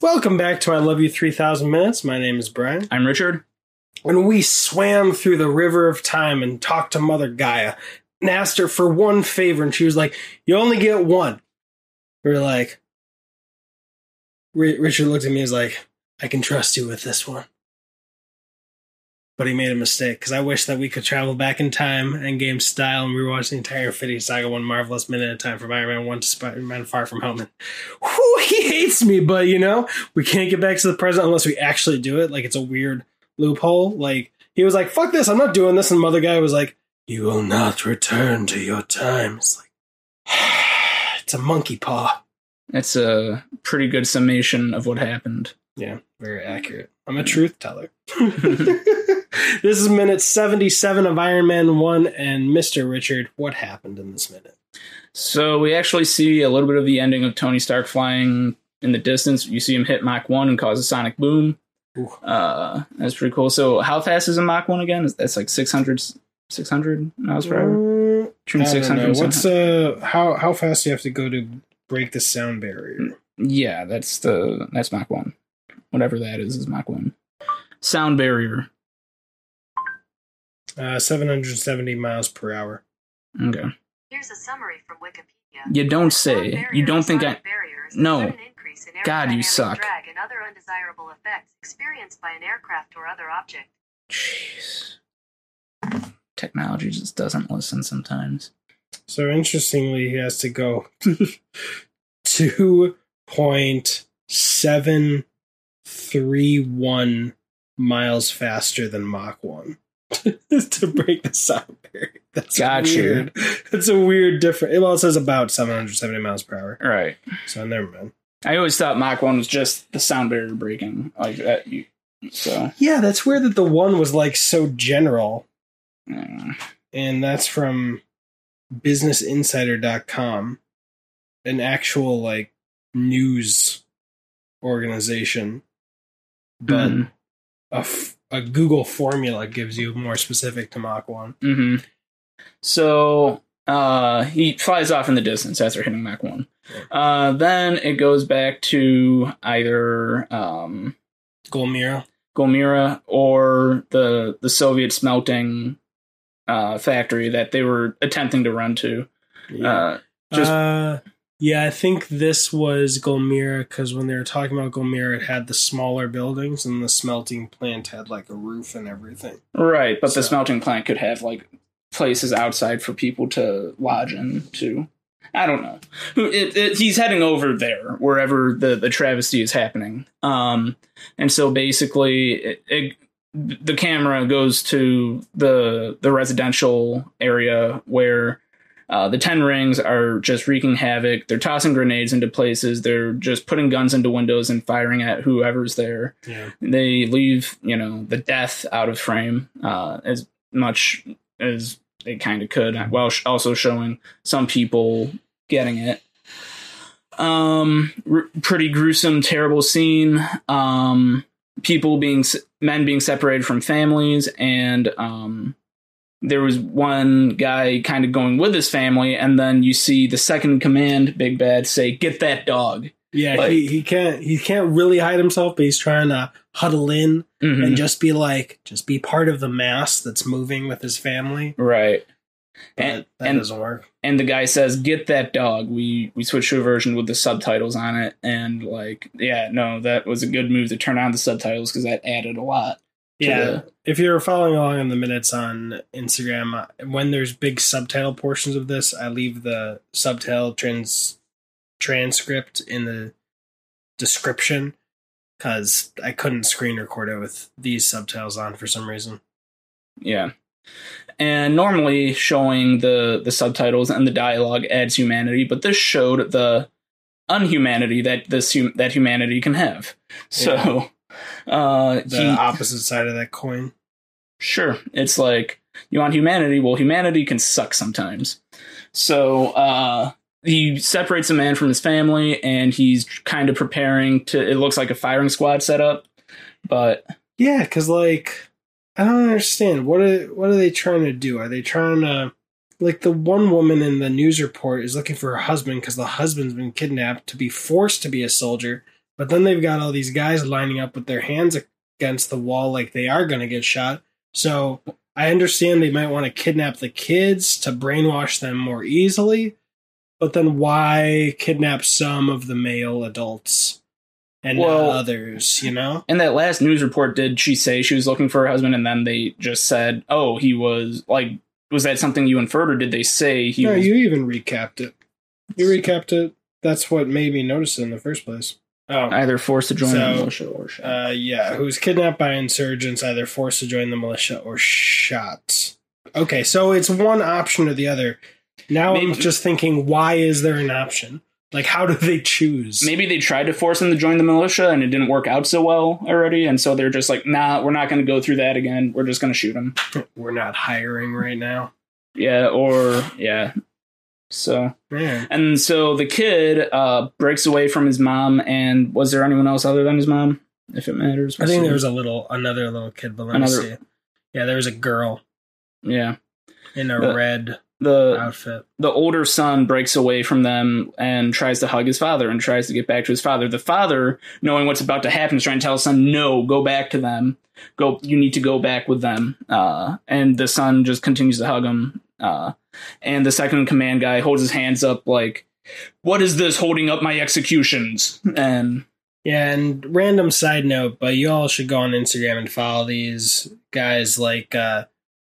Welcome back to I Love You 3000 Minutes. My name is Brian. I'm Richard. When we swam through the river of time and talked to Mother Gaia and asked her for one favor, and she was like, You only get one. We were like, Ri- Richard looked at me and was like, I can trust you with this one. But he made a mistake because I wish that we could travel back in time and game style and rewatch the entire Infinity Saga one marvelous minute at a time from Iron Man 1 to Spider Man Far From Home. And whew, he hates me, but you know, we can't get back to the present unless we actually do it. Like it's a weird loophole. Like he was like, fuck this, I'm not doing this. And Mother Gaia was like, You will not return to your time. It's like, it's a monkey paw. That's a pretty good summation of what happened. Yeah, very accurate. I'm a truth teller. this is minute 77 of Iron Man 1 and Mr. Richard. What happened in this minute? So we actually see a little bit of the ending of Tony Stark flying in the distance. You see him hit Mach 1 and cause a sonic boom. Uh, that's pretty cool. So how fast is a Mach 1 again? That's like 600, 600 miles per hour? Mm, Between I don't 600 know. What's uh how how fast do you have to go to break the sound barrier? Yeah, that's the that's Mach 1. Whatever that is is Mach 1. Sound barrier. Uh 770 miles per hour. Okay. Here's a summary from Wikipedia. You don't say. You don't think I No. include an increase in God, you suck. Drag and other undesirable effects experienced by an aircraft or other object. Jeez. Technology just doesn't listen sometimes. So interestingly, he has to go 2.731 miles faster than Mach 1 to break the sound barrier. That's Gotcha. weird. That's a weird difference. Well, it says about 770 miles per hour. Right. So never mind. I always thought Mach 1 was just the sound barrier breaking. Like that. You, so, Yeah, that's weird that the one was like so general. yeah. And that's from businessinsider.com, an actual like news organization. But Mhm. a, f- a Google formula gives you more specific to Mach 1. hmm So uh, he flies off in the distance after hitting Mach 1. Uh, then it goes back to either um, Gulmira. Gulmira or the the Soviet smelting uh, factory that they were attempting to run to. Uh, just uh, yeah, I think this was Gulmira because when they were talking about Gulmira, it had the smaller buildings and the smelting plant had like a roof and everything. right, but the smelting plant could have like places outside for people to lodge in too. I don't know. It, it, he's heading over there, wherever the, the travesty is happening. Um, and so basically, it, it, the camera goes to the the residential area where uh, the Ten Rings are just wreaking havoc. They're tossing grenades into places. They're just putting guns into windows and firing at whoever's there Yeah. they leave you know the death out of frame uh, as much as they kind of could while sh- also showing some people getting it um r- pretty gruesome terrible scene um people being men being separated from families and um there was one guy kind of going with his family and then you see the second command big bad say get that dog Yeah, Like- he, he can't he can't really hide himself, but he's trying to huddle in Mhm. and just be like just be part of the mass that's moving with his family. right But And- that and- doesn't work. and the guy says get that dog we we switched to a version with the subtitles on it and like yeah no that was a good move to turn on the subtitles because that added a lot Yeah. the- If you're following along in the minutes on Instagram, uh, when there's big subtitle portions of this, I leave the subtitle trans transcript in the description because I couldn't screen record it with these subtitles on for some reason. yeah and normally showing the the subtitles and the dialogue adds humanity but this showed the unhumanity that this hum- that humanity can have so uh The he, opposite side of that coin. sure. It's like you want humanity? Well humanity can suck sometimes. So uh he separates a man from his family and he's kind of preparing to it looks like a firing squad setup but Yeah, because like I don't understand. What are what are they trying to do? Are they trying to like the one woman in the news report is looking for her husband because the husband's been kidnapped to be forced to be a soldier, But then they've got all these guys lining up with their hands against the wall like they are going to get shot. So I understand they might want to kidnap the kids to brainwash them more easily. But then why kidnap some of the male adults and Well- not others, you know? In that last news report, did she say she was looking for her husband, and then they just said, "Oh, he was like." Was that something you inferred, or did they say he no, was? you even recapped it. You recapped it. That's what made me notice it in the first place. Oh, Either forced to join So, the militia or shot. uh, yeah, who was kidnapped by insurgents, either forced to join the militia or shot. Okay, so it's one option or the other. Now I'm just thinking, why is there an option? Like, how do they choose? Maybe they tried to force him to join the militia, and it didn't work out so well already, and so they're just like, "Nah, we're not going to go through that again. We're just going to shoot him." we're not hiring right now. Yeah, or yeah. So Man, and so the kid uh breaks away from his mom, and was there anyone else other than his mom? If it matters, I think there was a little, another little kid, but let Another- me see. Yeah, there was a girl yeah. in a The- red The outfit. the older son breaks away from them and tries to hug his father and tries to get back to his father. The father, knowing what's about to happen, is trying to tell his son, "No, go back to them. Go. You need to go back with them." Uh, and the son just continues to hug him. Uh, and the second in command guy holds his hands up like, "What is this holding up my executions?" And Yeah, and random side note, but you all should go on Instagram and follow these guys like uh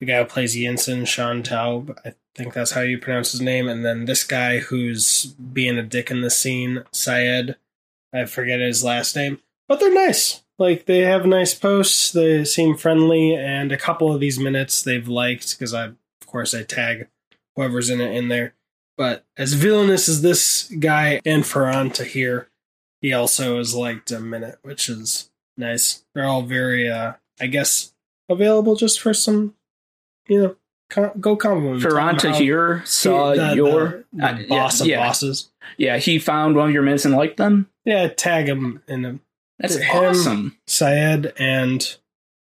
the guy who plays Yinsen, Shaun Toub. I think that's how you pronounce his name. And then this guy who's being a dick in the scene, Sayed. I forget his last name. But they're nice. Like they have nice posts, they seem friendly, and a couple of these minutes they've liked because I course I tag whoever's in it in there. But as villainous as this guy and Faran here, he also has liked a minute, which is nice. They're all very, uh, I guess, available just for some, you know, com- go compliment. Faran here saw the, your the, uh, the yeah, of yeah, bosses. yeah. He found one of your minutes and liked them. Yeah, tag him in them. That's Him- awesome. Sayed and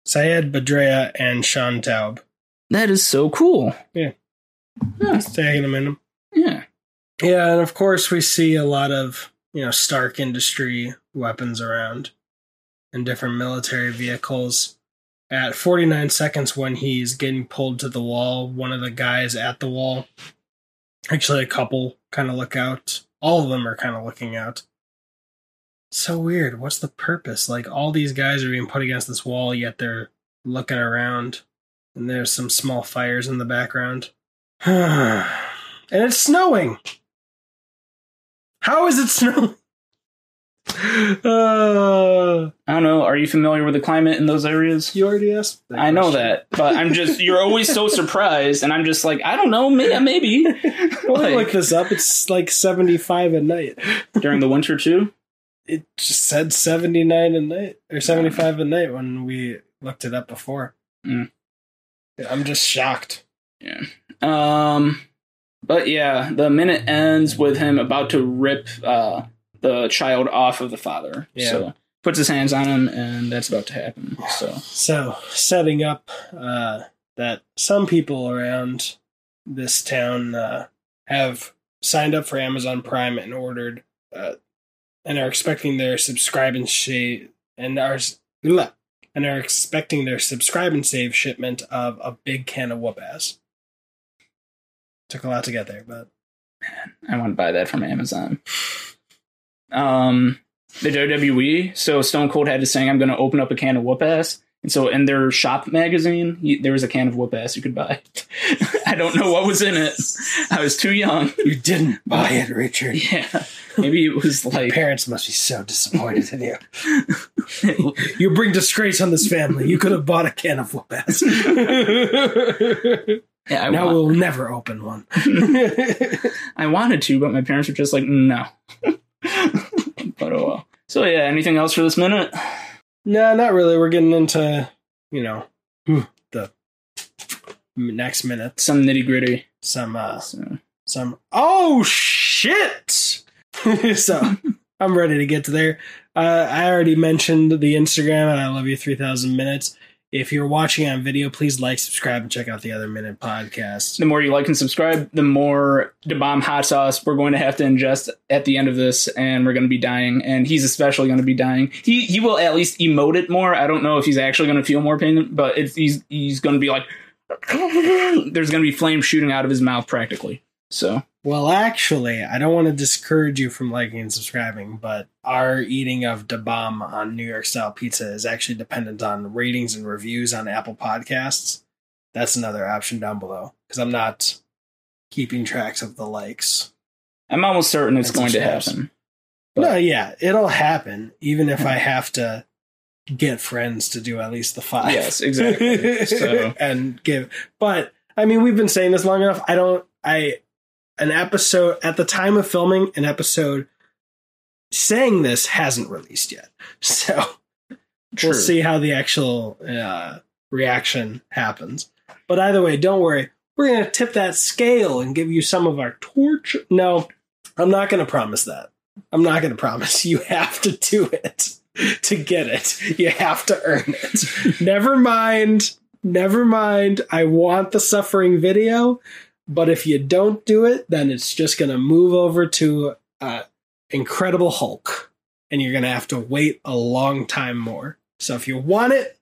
Sayed Badreya and Shaun Toub. That is so cool. He's tagging them in them. Yeah. Yeah, and of course we see a lot of you know Stark Industry weapons around and different military vehicles. At 49 seconds, when he's getting pulled to the wall, one of the guys at the wall, actually a couple, kind of look out. All of them are kind of looking out. So weird. What's the purpose? Like all these guys are being put against this wall, yet they're looking around, and there's some small fires in the background. and it's snowing. How is it snowing? Uh, I don't know. Are you familiar with the climate in those areas? you already asked. I know that, but I'm just, you're always so surprised, and I'm just like, I don't know, may- maybe. Me Like- look this up. It's like 75 at night. During the winter, too? It just said 79 at night or 75 at night when we looked it up before. Mm. I'm just shocked. Yeah. Um, but yeah, the minute ends with him about to rip uh, the child off of the father. Yeah. So puts his hands on him, and that's about to happen. So So, setting up uh, that some people around this town uh, have signed up for Amazon Prime and ordered uh, and are expecting their subscribe and and are and are expecting their subscribe and save shipment of a big can of whoop ass. Took a lot to get there, but I want to buy that from Amazon. Um, the WWE. So Stone Cold had to saying, "I'm going to open up a can of whoop ass." And so in their shop magazine, you, there was a can of whoop ass you could buy. I don't know what was in it. I was too young. you didn't buy it, Richard. Yeah, maybe it was like Parents must be so disappointed in you. you bring disgrace on this family. You could have bought a can of whoop ass. yeah, I, now we'll never open one. I wanted to, but my parents were just like, no. but oh well. So yeah, anything else for this minute? no, not really. We're getting into, you know, the next minute. Some nitty gritty. Some, uh, So, some. Oh shit! so I'm ready to get to there. Uh, I already mentioned the Instagram, and I love you. Three thousand minutes. If you're watching on video, please like, subscribe, and check out the other minute podcast. The more you like and subscribe, the more the bomb hot sauce we're going to have to ingest at the end of this, and we're going to be dying. And he's especially going to be dying. He he will at least emote it more. I don't know if he's actually going to feel more pain, but it's, he's he's going to be like, there's going to be flame shooting out of his mouth practically. So Well, actually, I don't want to discourage you from liking and subscribing, but our eating of Da Bomb on New York style pizza is actually dependent on ratings and reviews on Apple Podcasts. That's another option down below because I'm not keeping tracks of the likes. I'm almost certain it's going to happen. But- no, yeah, it'll happen, even if I have to get friends to do at least the five. Yes, exactly. So- and give. But I mean, we've been saying this long enough. I don't. I an episode at the time of filming an episode saying this hasn't released yet, so True. we'll see how the actual uh, reaction happens. But either way, don't worry. We're gonna tip that scale and give you some of our torch. No, I'm not gonna promise that. I'm not gonna promise. You have to do it to get it. You have to earn it. never mind. Never mind. I want the suffering video, but if you don't do it, then it's just gonna move over to uh, Incredible Hulk, and you're gonna have to wait a long time more. So if you want it,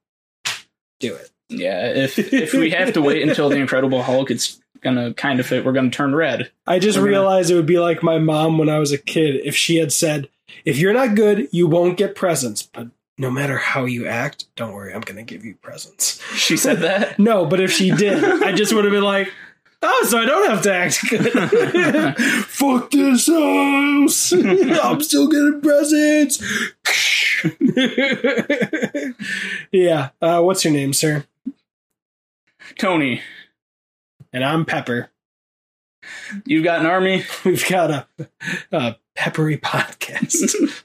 do it. Yeah, if if we have to wait until the Incredible Hulk, it's gonna kind of fit. We're gonna turn red. I just We're gonna- realized it would be like my mom when I was a kid if she had said, "If you're not good, you won't get presents, but no matter how you act, don't worry, I'm going to give you presents." She said that. No, but if she did, I just would have been like, "Oh, so I don't have to act good." Fuck this house. I'm still getting presents. yeah. Uh, what's your name, sir? Tony, And I'm Pepper. you've got an army. We've got a, a peppery podcast.